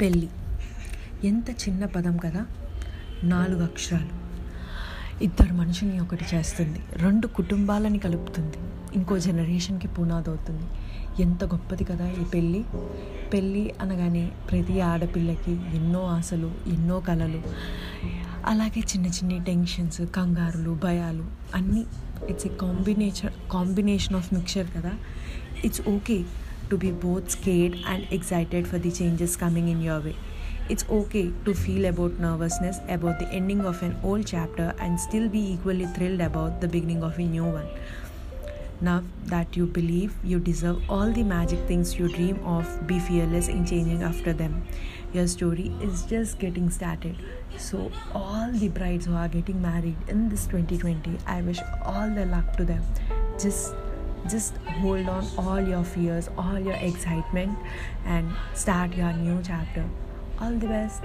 పెళ్ళి. ఎంత చిన్న పదం కదా? నాలుగు అక్షరాలు. ఇద్దరు మనుషుల్ని ఒకటి చేస్తుంది. రెండు కుటుంబాలని కలుపుతుంది. ఇంకో జనరేషన్కి పునాది అవుతుంది ఎంత గొప్పది కదా ఈ పెళ్ళి. పెళ్ళి అనగానే ప్రతి ఆడపిల్లకి ఎన్నో ఆశలు ఎన్నో కళలు అలాగే చిన్న చిన్న టెన్షన్స్ కంగారులు భయాలు అన్నీ. It's a combination combination of mixture కదా. It's okay to be both scared and excited for the changes coming in your way. It's okay to feel about nervousness about the ending of an old chapter and still be equally thrilled about the beginning of a new one. Now that you believe you deserve all the magic things you dream of, be fearless in changing after them. Your story is just getting started. So, all the brides who are getting married in this 2020, I wish all the luck to them. Just just hold on all your fears, all your excitement, and start your new chapter. All the best.